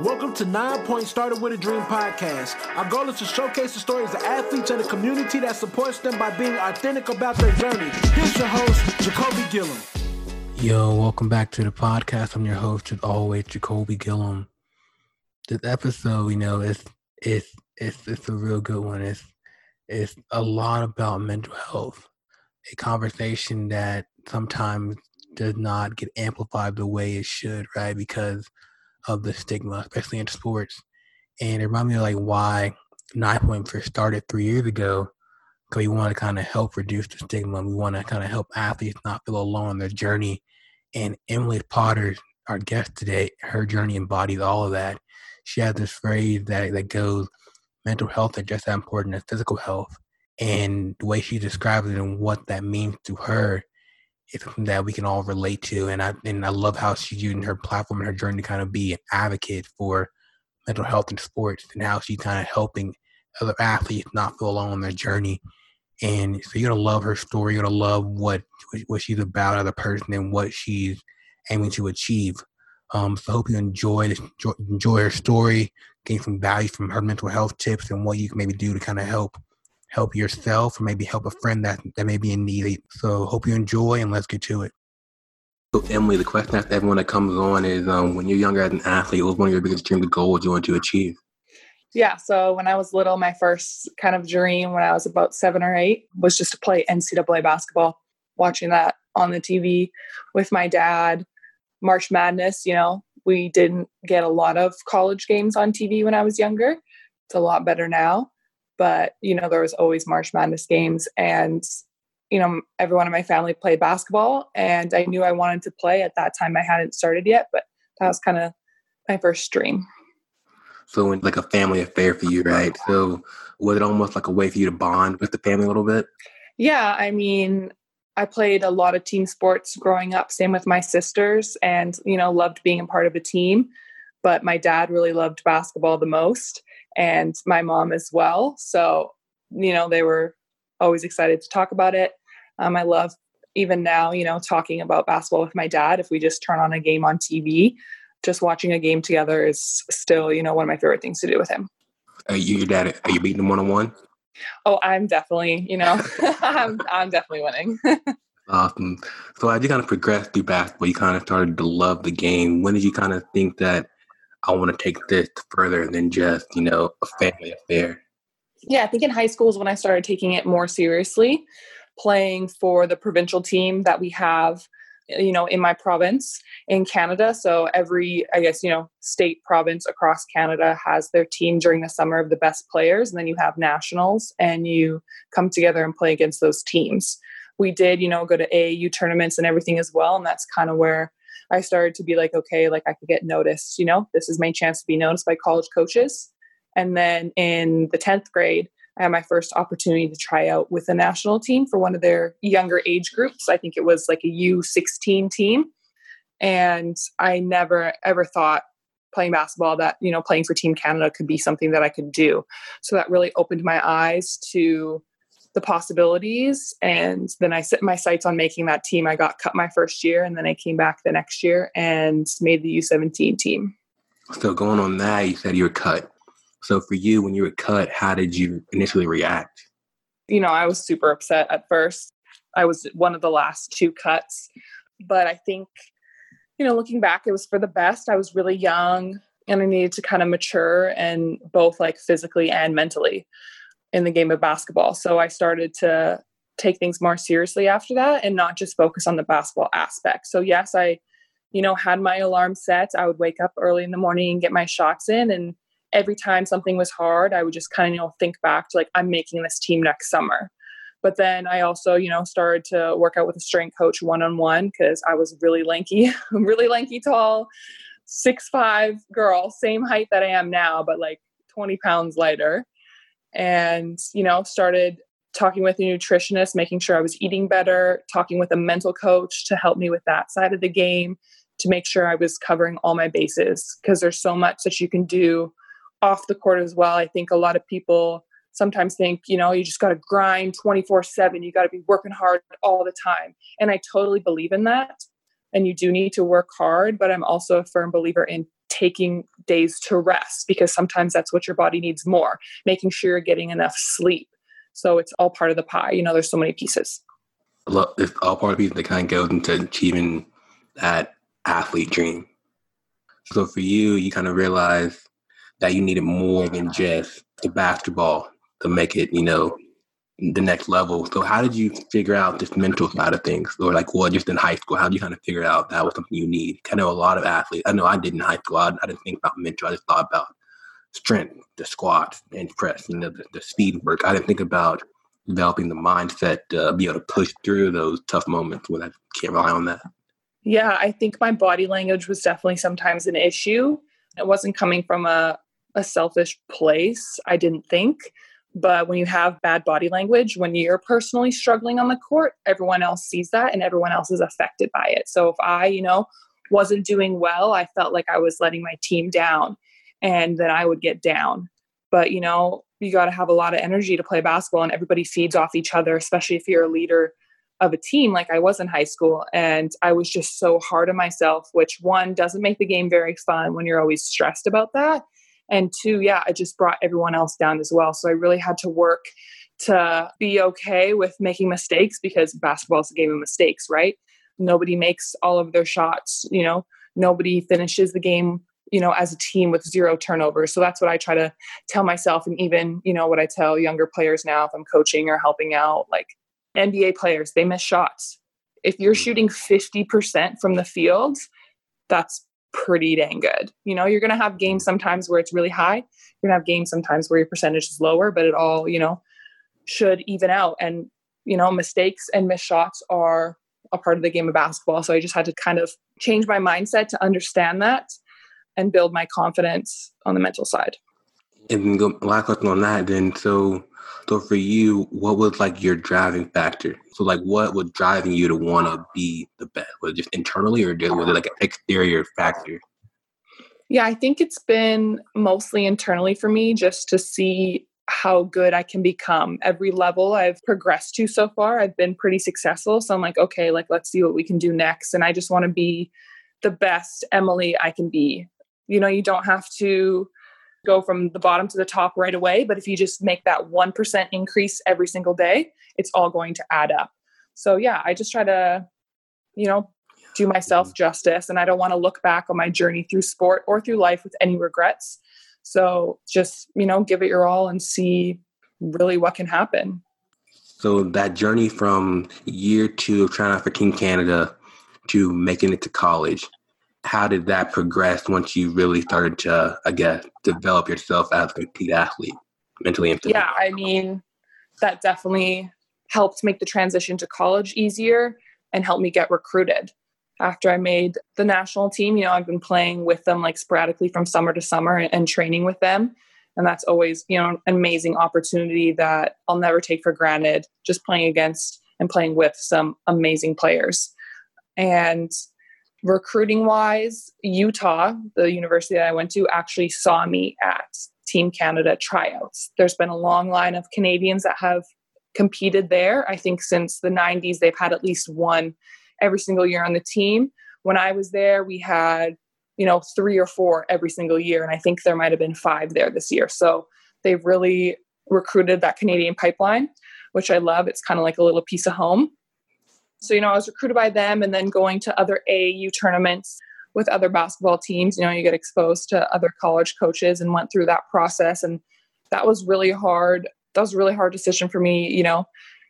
Welcome to Nine Point Started with a Dream podcast. Our goal is to showcase the stories of athletes and the community that supports them by being authentic about their journey. Here's your host, Jacolby Gilliam. Yo, welcome back to the podcast. I'm your host, as always, Jacolby Gilliam. This episode, you know, it's it's it's it's a real good one. It's it's a lot about mental health, a conversation that sometimes does not get amplified the way it should, right? Because of the stigma, especially in sports. And it reminded me of like why Nine Point first started three years ago. Because we want to kind of help reduce the stigma. We want to kind of help athletes not feel alone on their journey. And Emily Potter, our guest today, her journey embodies all of that. She has this phrase that, that goes, mental health is just as important as physical health. And the way she describes it and what that means to her that we can all relate to. And I and I love how she's using her platform and her journey to kind of be an advocate for mental health in sports and how she's kind of helping other athletes not feel alone on their journey. And so you're gonna love her story. You're gonna love what what she's about as a person and what she's aiming to achieve. Um, so I hope you enjoy enjoy her story, gain some value from her mental health tips and what you can maybe do to kind of help help yourself or maybe help a friend that, that may be in need. So hope you enjoy and let's get to it. So Emily, the question that everyone that comes on is um, when you're younger as an athlete, what was one of your biggest dreams or goals you want to achieve? Yeah, so when I was little, my first kind of dream when I was about seven or eight was just to play NCAA basketball, watching that on the TV with my dad. March Madness, you know, we didn't get a lot of college games on TV when I was younger. It's a lot better now but you know there was always march madness games and you know everyone in my family played basketball and i knew i wanted to play. At that time i hadn't started yet but that was kind of my first dream. So like a family affair for you right? So was it almost like a way for you to bond with the family a little bit? Yeah i mean i played a lot of team sports growing up same with my sisters and you know loved being a part of a team but my dad really loved basketball the most and my mom as well. So, you know, they were always excited to talk about it. Um, I love even now, you know, talking about basketball with my dad. If we just turn on a game on TV, just watching a game together is still, you know, one of my favorite things to do with him. Are you your dad? Are you beating him one on one? Oh, I'm definitely, you know, I'm, I'm definitely winning. awesome. So as you kind of progressed through basketball, you kind of started to love the game. When did you kind of think that I want to take this further than just, you know, a family affair. Yeah, I think in high school is when I started taking it more seriously, playing for the provincial team that we have, eh, you know, in my province in Canada. So every, I guess, you know, state province across Canada has their team during the summer of the best players. And then you have nationals and you come together and play against those teams. We did, you know, go to AAU tournaments and everything as well. And that's kind of where I started to be like, okay, like I could get noticed, you know, this is my chance to be noticed by college coaches. And then in the 10th grade, I had my first opportunity to try out with the national team for one of their younger age groups. I think it was like a U16 team. And I never ever thought playing basketball that, you know, playing for Team Canada could be something that I could do. So that really opened my eyes to the possibilities. And then I set my sights on making that team. I got cut my first year and then I came back the next year and made the U17 team. So going on that, you said you were cut. So for you, when you were cut, how did you initially react? You know, I was super upset at first. I was one of the last two cuts. But I think, you know, looking back, it was for the best. I was really young and I needed to kind of mature and both like physically and mentally in the game of basketball. So I started to take things more seriously after that and not just focus on the basketball aspect. So yes, I you know had my alarm set. I would wake up early in the morning and get my shots in and every time something was hard, I would just kind of you know think back to like I'm making this team next summer. But then I also, you know, started to work out with a strength coach one on one because I was really lanky, really lanky, tall, six five girl, same height that I am now, but like 20 pounds lighter and you know started talking with a nutritionist making sure i was eating better talking with a mental coach to help me with that side of the game to make sure i was covering all my bases because there's so much that you can do off the court as well. I think a lot of people sometimes think you know you just got to grind 24 7 you got to be working hard all the time. And i totally believe in that and you do need to work hard but i'm also a firm believer in taking days to rest because sometimes that's what your body needs more, making sure you're getting enough sleep. So it's all part of the pie. You know, there's so many pieces. It's all part of the piece that kind of goes into achieving that athlete dream. So for you, you kind of realize that you needed more than just the basketball to make it, you know, the next level. So how did you figure out this mental side of things? Or like, well, just in high school, how did you kind of figure out that was something you need? I know a lot of athletes, I know I did in high school. I, I didn't think about mental. I just thought about strength, the squats and press, know, the, the speed work. I didn't think about developing the mindset to be able to push through those tough moments when I can't rely on that. Yeah, I think my body language was definitely sometimes an issue. It wasn't coming from a, a selfish place, I didn't think. But when you have bad body language, when you're personally struggling on the court, everyone else sees that and everyone else is affected by it. So if I, you know, wasn't doing well, I felt like I was letting my team down and then I would get down. But, you know, you got to have a lot of energy to play basketball and everybody feeds off each other, especially if you're a leader of a team like I was in high school. And I was just so hard on myself, which one doesn't make the game very fun when you're always stressed about that. And two, yeah, I just brought everyone else down as well. So I really had to work to be okay with making mistakes because basketball is a game of mistakes, right? Nobody makes all of their shots, you know, nobody finishes the game you know as a team with zero turnovers so that's what i try to tell myself and even you know what i tell younger players now if i'm coaching or helping out like nba players they miss shots if you're shooting 50% from the field that's pretty dang good. You know you're going to have games sometimes where it's really high. You're going to have games sometimes where your percentage is lower but it all you know should even out. And you know mistakes and missed shots are a part of the game of basketball. So i just had to kind of change my mindset to understand that and build my confidence on the mental side. And last question on that. Then so so for you, what was like your driving factor? So like what was driving you to want to be the best? Was it just internally or was it like an exterior factor? Yeah, I think it's been mostly internally for me just to see how good I can become. Every level I've progressed to so far, I've been pretty successful. So I'm like, okay, like let's see what we can do next. And I just want to be the best Emily I can be you know you don't have to go from the bottom to the top right away but if you just make that 1% increase every single day it's all going to add up. So yeah i just try to you know do myself mm-hmm. justice and i don't want to look back on my journey through sport or through life with any regrets. So just you know give it your all and see really what can happen. So that journey from year two of trying out for team canada to making it to college how did that progress once you really started to, I guess, develop yourself as a complete athlete, mentally and physically? Yeah, I mean, that definitely helped make the transition to college easier and helped me get recruited. After I made the national team, you know, I've been playing with them like sporadically from summer to summer and, and training with them. And that's always, you know, an amazing opportunity that I'll never take for granted, just playing against and playing with some amazing players. And recruiting wise, Utah, the university that I went to, actually saw me at Team Canada tryouts. There's been a long line of Canadians that have competed there. I think since the 90s, they've had at least one every single year on the team. When I was there, we had, you know, three or four every single year. And I think there might have been five there this year. So they've really recruited that Canadian pipeline, which I love. It's kind of like a little piece of home. So, you know, I was recruited by them and then going to other AAU tournaments with other basketball teams. You know, you get exposed to other college coaches and went through that process. And that was really hard. That was a really hard decision for me, you know,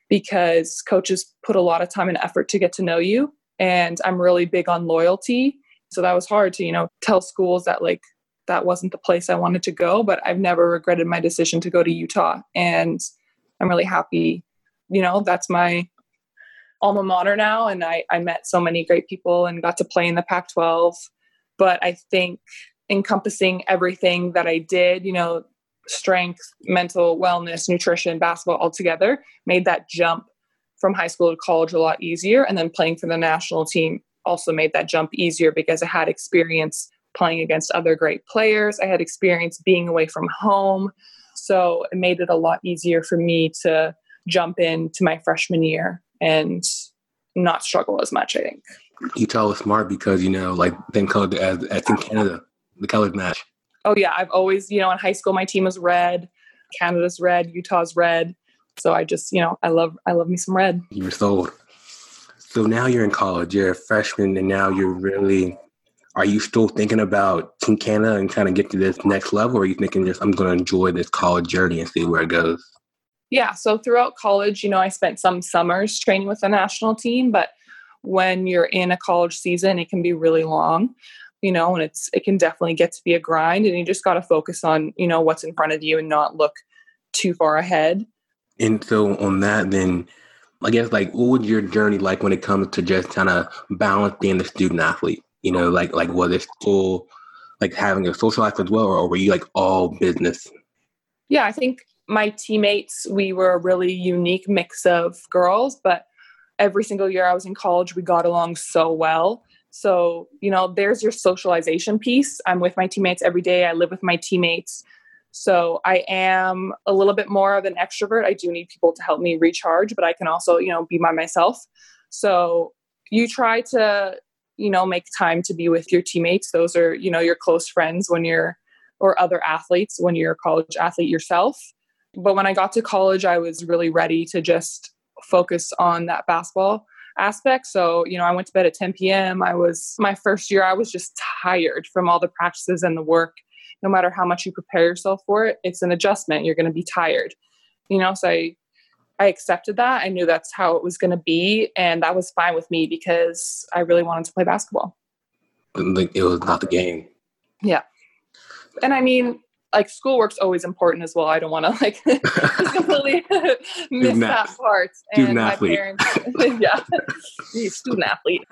because coaches put a lot of time and effort to get to know you. And I'm really big on loyalty. So that was hard to, you know, tell schools that like that wasn't the place I wanted to go. But I've never regretted my decision to go to Utah. And I'm really happy. You know, that's my alma mater now and I, I met so many great people and got to play in the Pac 12. But I think encompassing everything that I did, you know, strength, mental wellness, nutrition, basketball all together made that jump from high school to college a lot easier. And then playing for the national team also made that jump easier because I had experience playing against other great players. I had experience being away from home. So it made it a lot easier for me to jump into my freshman year and not struggle as much. I think Utah was smart because you know, like then called as, as in Canada, the colors match. Oh yeah, I've always, you know, in high school my team was red, Canada's red, Utah's red. So I just, you know, I love I love me some red. You were sold. So now you're in college, you're a freshman, and now you're really are you still thinking about Team Canada and trying to get to this next level, or are you thinking just I'm gonna enjoy this college journey and see where it goes? Yeah, so throughout college, you know, I spent some summers training with the national team, but when you're in a college season, it can be really long, you know, and it's it can definitely get to be a grind and you just got to focus on, you know, what's in front of you and not look too far ahead. And so on that then I guess like what was your journey like when it comes to just kind of balance being the student athlete? You know, like like was it still like having a social life as well, or, or were you like all business? Yeah, I think my teammates we were a really unique mix of girls, but every single year I was in college, we got along so well. So, you know, there's your socialization piece. I'm with my teammates every day. I live with my teammates. So I am a little bit more of an extrovert. I do need people to help me recharge, but I can also, you know, be by myself. So you try to, you know, make time to be with your teammates. Those are, you know, your close friends when you're, or other athletes when you're a college athlete yourself. But when I got to college, I was really ready to just focus on that basketball aspect. So, you know, I went to bed at 10 p.m. I was, my first year, I was just tired from all the practices and the work no matter how much you prepare yourself for it, it's an adjustment. You're going to be tired. You know, so I I accepted that. I knew that's how it was going to be, and that was fine with me because I really wanted to play basketball. It was not the game. Yeah, and I mean, like schoolwork's always important as well. I don't want to like completely miss that part. Student and athlete. Parents, yeah, student athlete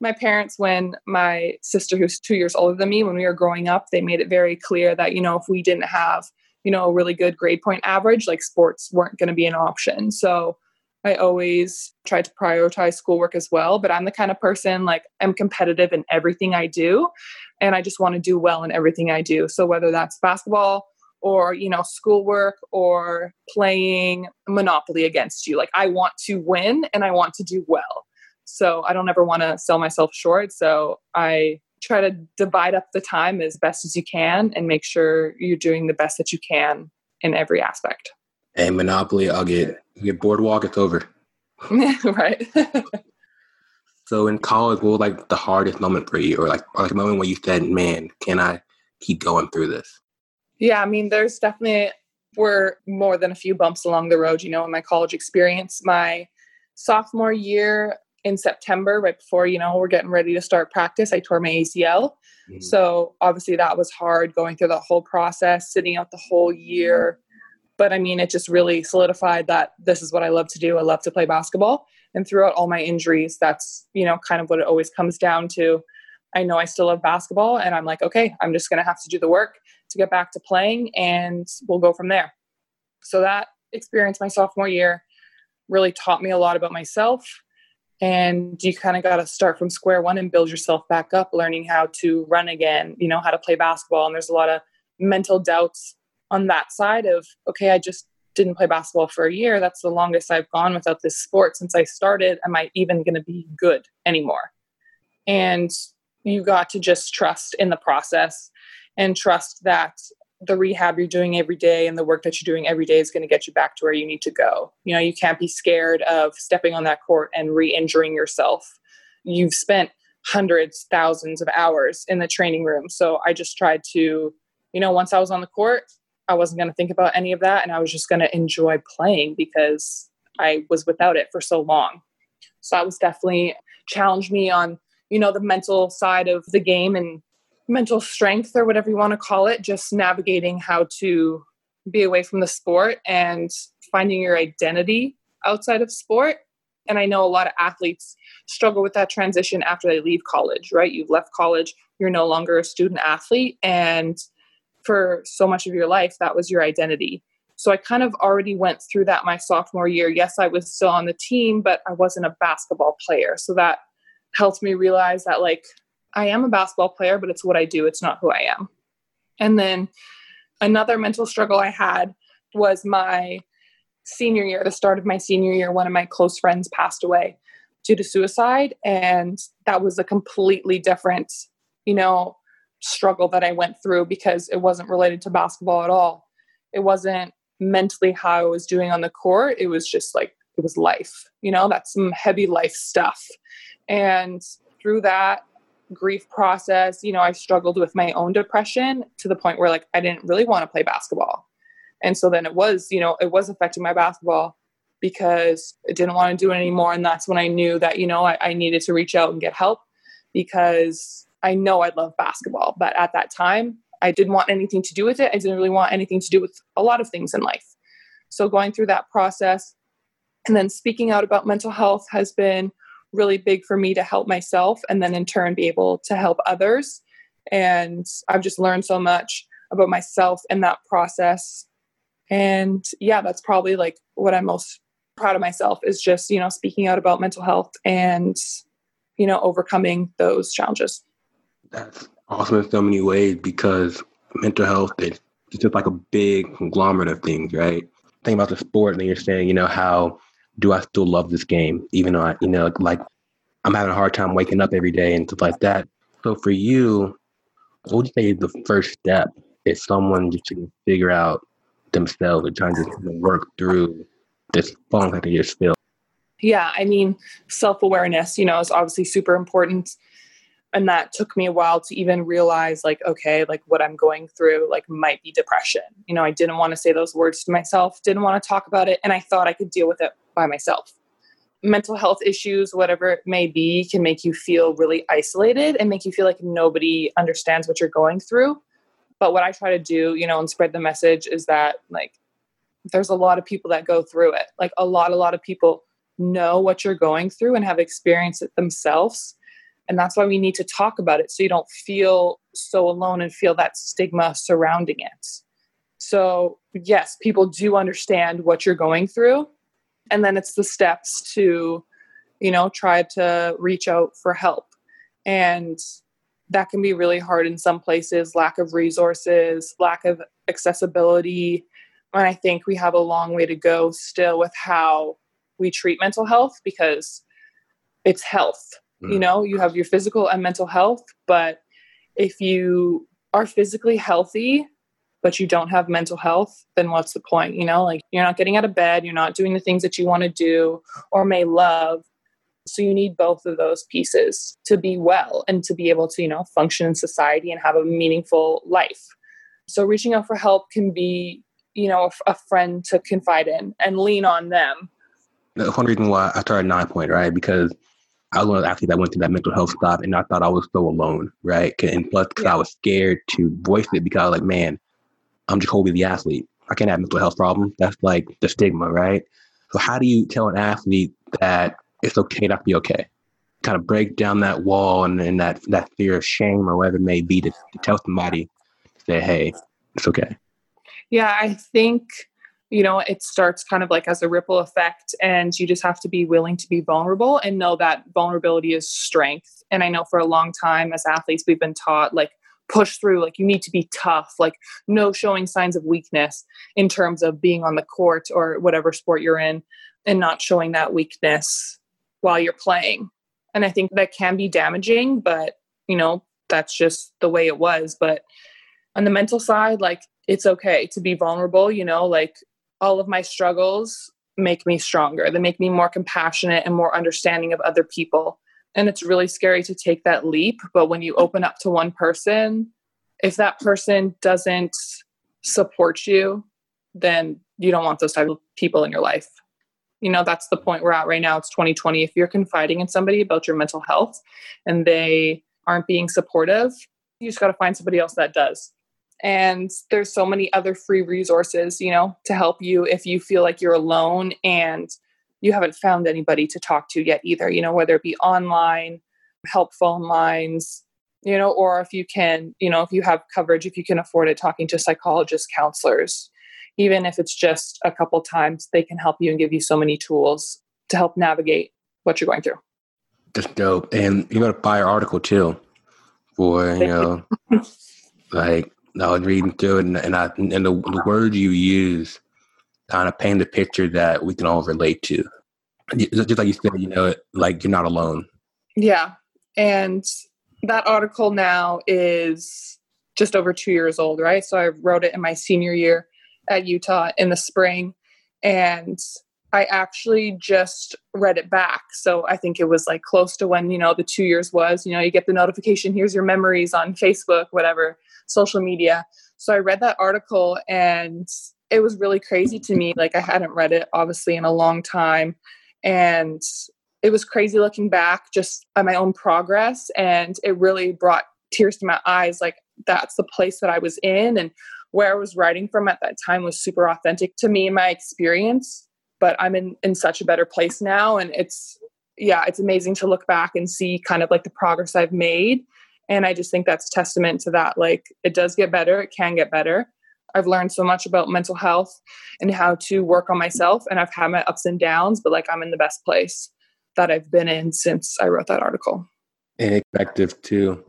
my parents when my sister who's two years older than me when we were growing up they made it very clear that you know if we didn't have you know a really good grade point average like sports weren't going to be an option so i always try to prioritize schoolwork as well but i'm the kind of person like i'm competitive in everything i do and i just want to do well in everything i do so whether that's basketball or you know schoolwork or playing monopoly against you like i want to win and i want to do well so I don't ever want to sell myself short. So I try to divide up the time as best as you can and make sure you're doing the best that you can in every aspect. Hey, Monopoly, I'll get get boardwalk, it's over. right. so in college, what was like the hardest moment for you or like, or like a moment where you said, Man, can I keep going through this? Yeah, I mean, there's definitely were more than a few bumps along the road, you know, in my college experience. My sophomore year, in September, right before, you know, we're getting ready to start practice, I tore my ACL. Mm-hmm. So obviously that was hard going through the whole process, sitting out the whole year. But I mean, it just really solidified that this is what I love to do. I love to play basketball. And throughout all my injuries, that's, you know, kind of what it always comes down to. I know I still love basketball and I'm like, okay, I'm just going to have to do the work to get back to playing and we'll go from there. So that experience my sophomore year really taught me a lot about myself and you kind of got to start from square one and build yourself back up learning how to run again you know how to play basketball and there's a lot of mental doubts on that side of okay i just didn't play basketball for a year that's the longest i've gone without this sport since i started am i even going to be good anymore and you got to just trust in the process and trust that the rehab you're doing every day and the work that you're doing every day is going to get you back to where you need to go. You know, you can't be scared of stepping on that court and re injuring yourself. You've spent hundreds, thousands of hours in the training room. So I just tried to, you know, once I was on the court, I wasn't going to think about any of that and I was just going to enjoy playing because I was without it for so long. So that was definitely challenged me on, you know, the mental side of the game and mental strength or whatever you want to call it, just navigating how to be away from the sport and finding your identity outside of sport. And I know a lot of athletes struggle with that transition after they leave college, right? You've left college, you're no longer a student athlete. And for so much of your life, that was your identity. So I kind of already went through that my sophomore year. Yes, I was still on the team, but I wasn't a basketball player. So that helped me realize that, like, I am a basketball player, but it's what I do, it's not who I am. And then another mental struggle I had was my senior year, the start of my senior year, one of my close friends passed away due to suicide. And that was a completely different, you know, struggle that I went through because it wasn't related to basketball at all. It wasn't mentally how I was doing on the court. It was just like, it was life, you know, that's some heavy life stuff. And through that grief process, you know, I struggled with my own depression to the point where like I didn't really want to play basketball. And so then it was, you know, it was affecting my basketball because I didn't want to do it anymore. And that's when I knew that, you know, I, I needed to reach out and get help because I know I love basketball. But at that time, I didn't want anything to do with it. I didn't really want anything to do with a lot of things in life. So going through that process and then speaking out about mental health has been really big for me to help myself and then in turn be able to help others. And I've just learned so much about myself in that process. And yeah, that's probably like what I'm most proud of myself is just, you know, speaking out about mental health and, you know, overcoming those challenges. That's awesome in so many ways because mental health is just like a big conglomerate of things, right? Think about the sport and then you're saying, you know, how do I still love this game? Even though I, you know, like I'm having a hard time waking up every day and stuff like that. So for you, what would you say is the first step if someone just to figure out themselves and trying to work through this funk that they just feel? Yeah, I mean, self awareness, you know, is obviously super important. And that took me a while to even realize, like, okay, like what I'm going through, like, might be depression. You know, I didn't want to say those words to myself, didn't want to talk about it. And I thought I could deal with it by myself. Mental health issues, whatever it may be, can make you feel really isolated and make you feel like nobody understands what you're going through. But what I try to do, you know, and spread the message is that, like, there's a lot of people that go through it. Like, a lot, a lot of people know what you're going through and have experienced it themselves. And that's why we need to talk about it so you don't feel so alone and feel that stigma surrounding it. So, yes, people do understand what you're going through, and then it's the steps to you know try to reach out for help. And that can be really hard in some places lack of resources lack of accessibility. And i think we have a long way to go still with how we treat mental health because it's health mm. you know you have your physical and mental health but if you are physically healthy but you don't have mental health, then what's the point? You know, like you're not getting out of bed, you're not doing the things that you want to do or may love. So you need both of those pieces to be well and to be able to, you know, function in society and have a meaningful life. So reaching out for help can be, you know, a, a friend to confide in and lean on them. The one reason why I started Nine Point, right? Because I was one of the athletes that went through that mental health stuff and I thought I was so alone, right? And plus, because. I was scared to voice it because I was like, man, I'm Jacolby the athlete. I can't have mental health problems. That's like the stigma, right? So how do you tell an athlete that it's okay not to be okay? Kind of break down that wall and, and that that fear of shame or whatever it may be to, to tell somebody, say, hey, it's okay. Yeah, I think you know it starts kind of like as a ripple effect and you just have to be willing to be vulnerable and know that vulnerability is strength. And i know for a long time as athletes we've been taught like push through like you need to be tough like no showing signs of weakness in terms of being on the court or whatever sport you're in and not showing that weakness while you're playing. And i think that can be damaging but you know that's just the way it was. But on the mental side like it's okay to be vulnerable you know like all of my struggles make me stronger. They make me more compassionate and more understanding of other people. And it's really scary to take that leap but when you open up to one person if that person doesn't support you then you don't want those type of people in your life. You know that's the point we're at right now. It's 2020 if you're confiding in somebody about your mental health and they aren't being supportive you just got to find somebody else that does and there's so many other free resources you know to help you if you feel like you're alone and you haven't found anybody to talk to yet either you know whether it be online help phone lines you know or if you can you know if you have coverage if you can afford it talking to psychologists counselors. Even if it's just a couple times they can help you and give you so many tools to help navigate what you're going through. That's dope. And you got to buy fire article too for you. know like i was reading through it and, and i and the, the words you use kind of paint the picture that we can all relate to. Just like you said, you know, like you're not alone. Yeah. And that article now is just over two years old, right? So I wrote it in my senior year at Utah in the spring. And I actually just read it back. So I think it was like close to when, you know, the two years was, you know, you get the notification, here's your memories on Facebook, whatever, social media. So I read that article and it was really crazy to me. Like I hadn't read it obviously in a long time. And it was crazy looking back just at my own progress. And it really brought tears to my eyes. Like that's the place that I was in and where I was writing from at that time was super authentic to me, and my experience but I'm in in such a better place now and it's yeah, it's amazing to look back and see kind of like the progress I've made and I just think that's testament to that like it does get better, it can get better. I've learned so much about mental health and how to work on myself and I've had my ups and downs, but like I'm in the best place that I've been in since I wrote that article. And effective to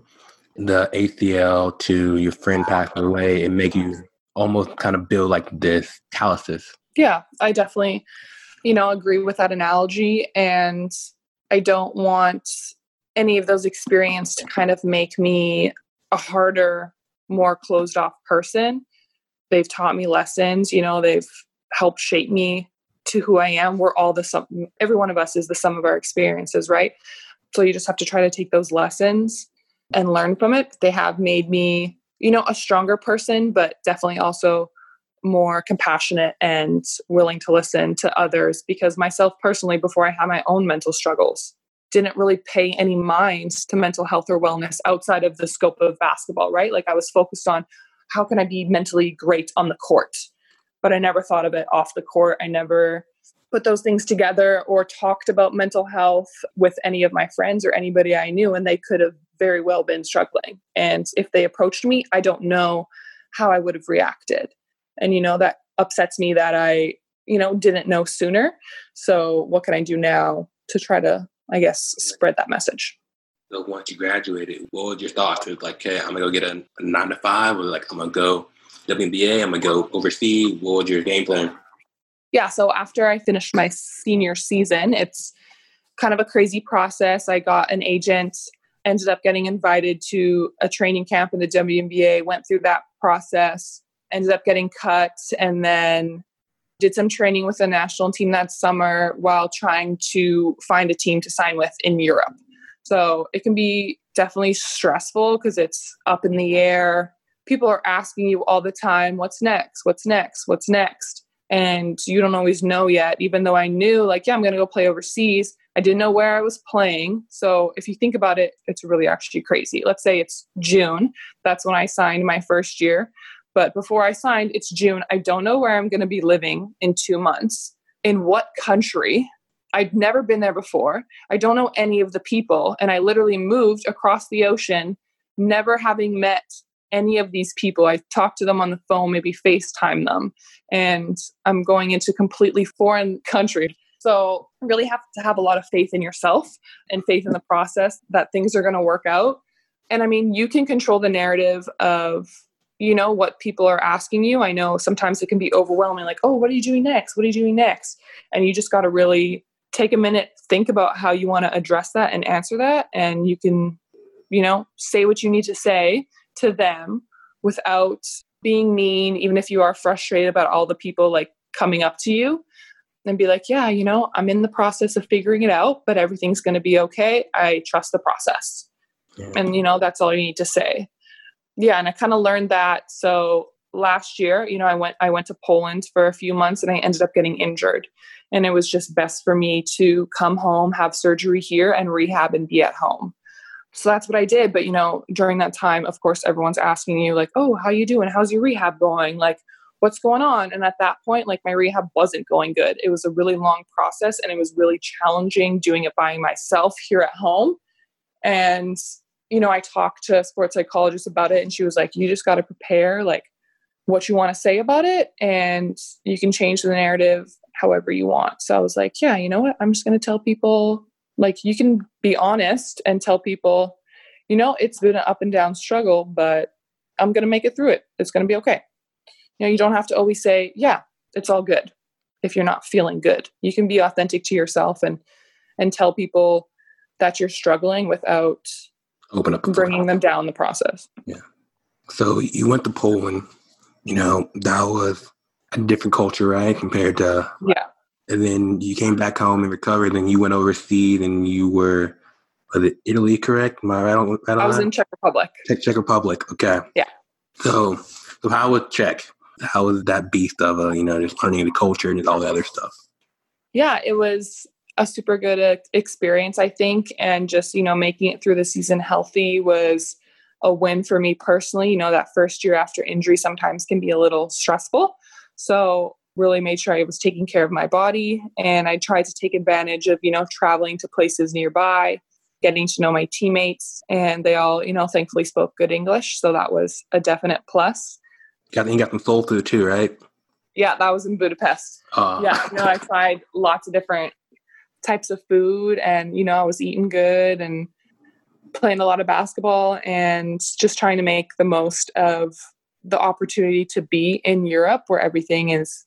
the ACL to your friend passing away and make you almost kind of build like this calluses yeah, I definitely, you know, agree with that analogy. And I don't want any of those experiences to kind of make me a harder, more closed off person. They've taught me lessons, you know, they've helped shape me to who I am. We're all the sum, every one of us is the sum of our experiences, right? So you just have to try to take those lessons and learn from it. They have made me, you know, a stronger person, but definitely also more compassionate and willing to listen to others because myself personally before i had my own mental struggles didn't really pay any mind to mental health or wellness outside of the scope of basketball right? Like i was focused on how can i be mentally great on the court but i never thought of it off the court. I never put those things together or talked about mental health with any of my friends or anybody i knew and they could have very well been struggling. And if they approached me i don't know how i would have reacted. And you know that upsets me that i you know didn't know sooner. So what can i do now to try to i guess spread that message. so once you graduated what were your thoughts? It was like okay i'm gonna go get a, a nine to five or like i'm gonna go WNBA, i'm gonna go overseas. What was your game plan? Yeah so after i finished my senior season it's kind of a crazy process. I got an agent ended up getting invited to a training camp in the WNBA went through that process ended up getting cut and then did some training with the national team that summer while trying to find a team to sign with in Europe. So it can be definitely stressful because it's up in the air. People are asking you all the time, what's next? What's next? What's next? And you don't always know yet, even though I knew, like, yeah, I'm going to go play overseas. I didn't know where I was playing. So if you think about it, it's really actually crazy. Let's say it's June. That's when I signed my first year. But before I signed, it's June. I don't know where I'm going to be living in two months, in what country. I'd never been there before. I don't know any of the people. And I literally moved across the ocean, never having met any of these people. I talked to them on the phone, maybe FaceTime them. And I'm going into completely foreign country. So really have to have a lot of faith in yourself and faith in the process that things are going to work out. And I mean, you can control the narrative of you know what people are asking you. I know sometimes it can be overwhelming like oh what are you doing next? What are you doing next? And you just got to really take a minute think about how you want to address that and answer that. And you can you know say what you need to say to them without being mean even if you are frustrated about all the people like coming up to you and be like yeah you know i'm in the process of figuring it out but everything's going to be okay. I trust the process. Yeah. and you know that's all you need to say yeah and i kind of learned that so last year you know i went i went to poland for a few months and i ended up getting injured. And it was just best for me to come home have surgery here and rehab and be at home. So that's what i did but you know during that time of course everyone's asking you like oh how you doing? How's your rehab going? Like what's going on? And at that point like my rehab wasn't going good. It was a really long process and it was really challenging doing it by myself here at home. And you know, I talked to a sports psychologist about it and she was like, you just got to prepare like what you want to say about it and you can change the narrative however you want. So I was like, yeah, you know what? I'm just going to tell people like you can be honest and tell people, you know, it's been an up and down struggle, but I'm going to make it through it. It's going to be okay. You know, you don't have to always say, yeah, it's all good if you're not feeling good. You can be authentic to yourself and and tell people that you're struggling without Open up. bringing them down the process. Yeah. So you went to Poland. You know that was a different culture, right, compared to yeah. And then you came back home and recovered. And you went overseas, and you were was it Italy? Correct? Am I right on? Right I was in Czech Republic. Czech, Czech Republic. Okay. Yeah. So, so how was Czech? How was that beast of a you know just learning the culture and all the other stuff? Yeah, it was a super good experience, I think, and just you know making it through the season healthy was a win for me personally. You know that first year after injury sometimes can be a little stressful, so really made sure I was taking care of my body, and I tried to take advantage of you know traveling to places nearby getting to know my teammates and they all you know thankfully spoke good english so that was a definite plus got you got them soul food too right yeah that was in budapest uh. yeah you know i tried lots of different types of food and you know i was eating good and playing a lot of basketball and just trying to make the most of the opportunity to be in europe where everything is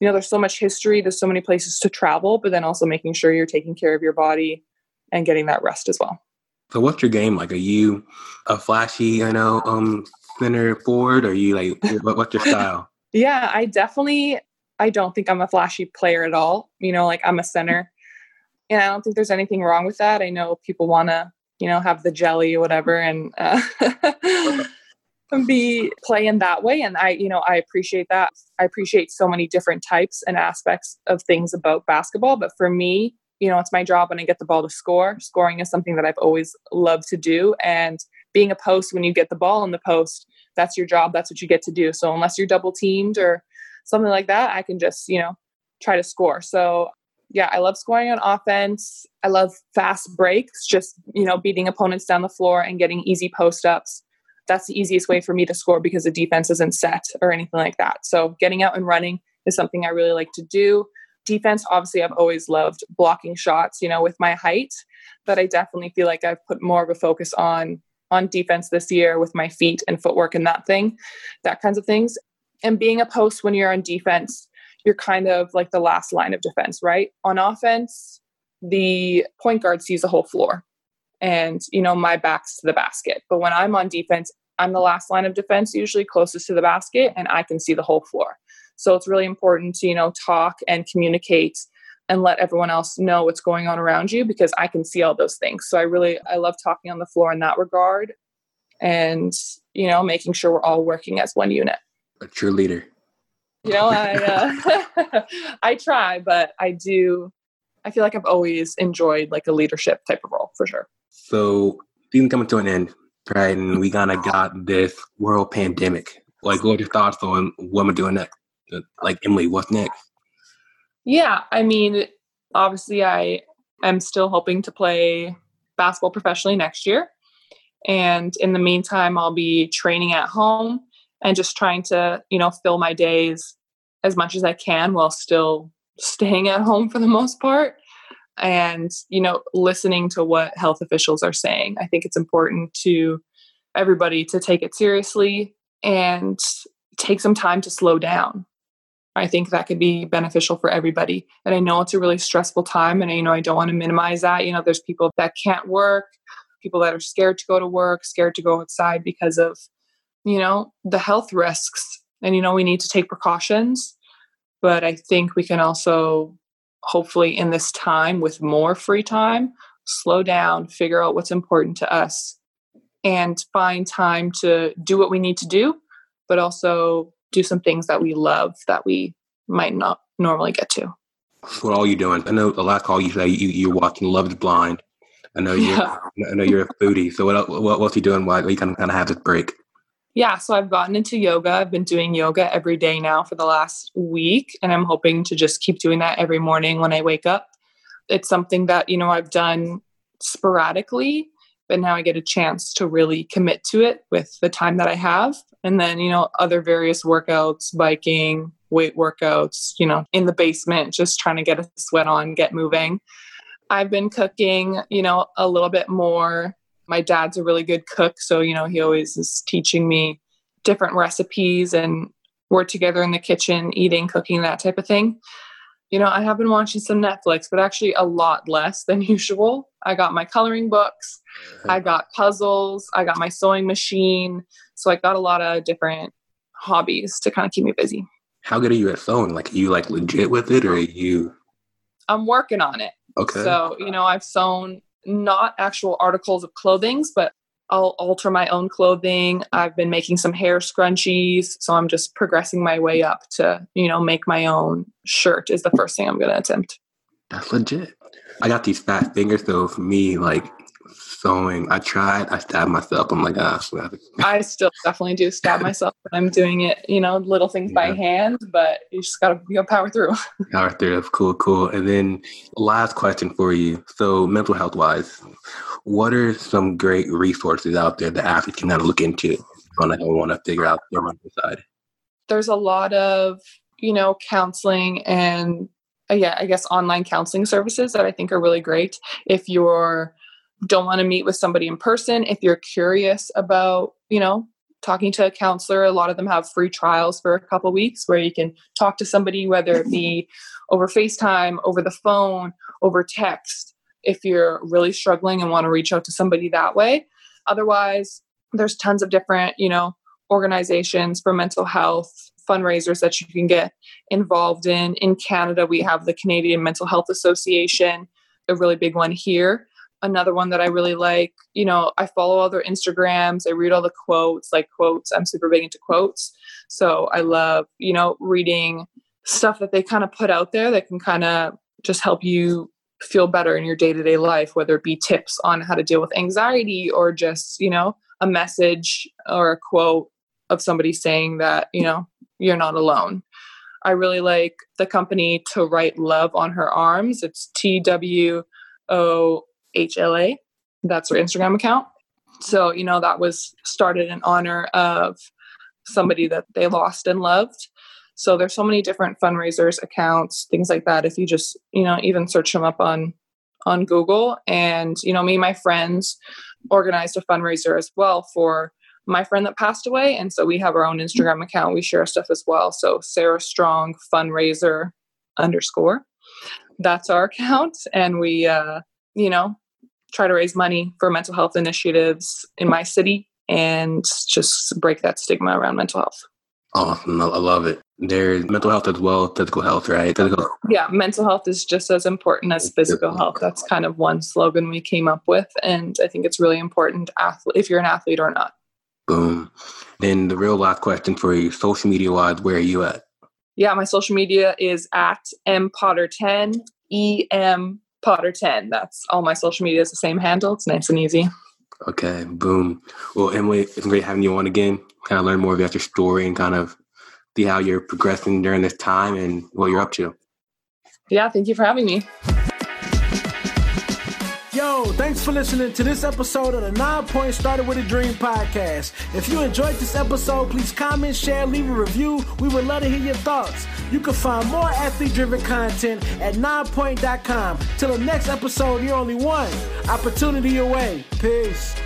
you know there's so much history there's so many places to travel but then also making sure you're taking care of your body and getting that rest as well. So what's your game like? Are you a flashy, you know, um center forward? Or are you like what's your style? yeah, I definitely I don't think I'm a flashy player at all. You know, like I'm a center. And I don't think there's anything wrong with that. I know people want to, you know, have the jelly or whatever and uh, be playing that way and I, you know, I appreciate that. I appreciate so many different types and aspects of things about basketball, but for me, you know, it's my job when I get the ball to score. Scoring is something that I've always loved to do. And being a post, when you get the ball in the post, that's your job. That's what you get to do. So unless you're double teamed or something like that, I can just, you know, try to score. So yeah, I love scoring on offense. I love fast breaks, just, you know, beating opponents down the floor and getting easy post ups. That's the easiest way for me to score because the defense isn't set or anything like that. So getting out and running is something I really like to do defense obviously i've always loved blocking shots you know with my height but i definitely feel like i've put more of a focus on on defense this year with my feet and footwork and that thing that kinds of things and being a post when you're on defense you're kind of like the last line of defense right on offense the point guard sees the whole floor and you know my back's to the basket but when i'm on defense i'm the last line of defense usually closest to the basket and i can see the whole floor so it's really important to, you know, talk and communicate and let everyone else know what's going on around you because I can see all those things. So I really I love talking on the floor in that regard and, you know, making sure we're all working as one unit. A cheerleader. You know, I uh, I try, but I do I feel like I've always enjoyed like a leadership type of role for sure. So season coming to an end, right? And we kind of got this world pandemic. Like, what are your thoughts on what am I doing next? like Emily, what's next? Yeah, I mean, obviously, I am still hoping to play basketball professionally next year. And in the meantime, I'll be training at home and just trying to, you know, fill my days as much as I can while still staying at home for the most part and, you know, listening to what health officials are saying. I think it's important to everybody to take it seriously and take some time to slow down. I think that could be beneficial for everybody. And I know it's a really stressful time, and I, you know I don't want to minimize that. You know, there's people that can't work, people that are scared to go to work, scared to go outside because of, you know, the health risks. And you know, we need to take precautions, but I think we can also, hopefully, in this time with more free time, slow down, figure out what's important to us, and find time to do what we need to do, but also do some things that we love that we might not normally get to. What are you doing? I know the last call you said you, you're watching Love is Blind. I know you're yeah. I know you're a foodie. So what what what's you doing while you kind of kind of have this break? Yeah, so I've gotten into yoga. I've been doing yoga every day now for the last week, and I'm hoping to just keep doing that every morning when I wake up. It's something that you know I've done sporadically, but now I get a chance to really commit to it with the time that I have. And then, you know, other various workouts, biking, weight workouts, you know, in the basement, just trying to get a sweat on, get moving. I've been cooking, you know, a little bit more. My dad's a really good cook. So, you know, he always is teaching me different recipes and we're together in the kitchen, eating, cooking, that type of thing. you know, I have been watching some Netflix, but actually a lot less than usual. I got my coloring books, I uh-huh. got puzzles, I got my sewing machine. So I got a lot of different hobbies to kind of keep me busy. How good are you at sewing? Like, are you like legit with it or are you? I'm working on it. Okay. So, you know, I've sewn not actual articles of clothing, but I'll alter my own clothing. I've been making some hair scrunchies. So I'm just progressing my way up to, you know, make my own shirt is the first thing I'm going to attempt. That's legit. I got these fat fingers, though. For me, like sewing, I tried, I stabbed myself. I'm like, ah, I still definitely do stab myself when I'm doing it, you know, little things yeah. by hand, but you just got to you know, power through. power through. Cool, cool. And then last question for you. So, mental health wise, what are some great resources out there that athletes can kind of look into when they want to figure out their mental side? There's a lot of, you know, counseling and uh, yeah, I guess online counseling services that I think are really great. If you're don't want to meet with somebody in person, if you're curious about, you know, talking to a counselor, a lot of them have free trials for a couple weeks where you can talk to somebody, whether it be over FaceTime, over the phone, over text, if you're really struggling and want to reach out to somebody that way. Otherwise, there's tons of different, you know, organizations for mental health fundraisers that you can get involved in. In Canada, we have the Canadian Mental Health Association, a really big one here. Another one that I really like, you know, I follow all their Instagrams, I read all the quotes, like quotes. I'm super big into quotes. So I love, you know, reading stuff that they kind of put out there that can kind of just help you feel better in your day-to-day life whether it be tips on how to deal with anxiety or just you know a message or a quote of somebody saying that you know you're not alone i really like the company to write love on her arms it's t-w-o-h-l-a that's her instagram account so you know that was started in honor of somebody that they lost and loved so there's so many different fundraisers, accounts, things like that. If you just, you know, even search them up on on Google. And, you know, me and my friends organized a fundraiser as well for my friend that passed away. And so we have our own Instagram account. We share stuff as well. So Sarah Strong fundraiser underscore. That's our account. And we uh, you know, try to raise money for mental health initiatives in my city and just break that stigma around mental health. Awesome. I love it. There's mental health as well, physical health, right? Physical. Yeah, mental health is just as important as physical health. That's kind of one slogan we came up with. And I think it's really important if you're an athlete or not. Boom. Then the real last question for you social media wise, where are you at? Yeah, my social media is at empotter10, E M Potter 10. That's all my social media is the same handle. It's nice and easy. Okay, boom. Well, Emily, it's great having you on again. Kind of learn more about your story and kind of see how you're progressing during this time and what you're up to. Yeah, thank you for having me. Yo, thanks for listening to this episode of the Nine Point Started with a Dream podcast. If you enjoyed this episode, please comment, share, leave a review. We would love to hear your thoughts. You can find more athlete driven content at ninepoint.com. Till the next episode, you're only one opportunity away. Peace.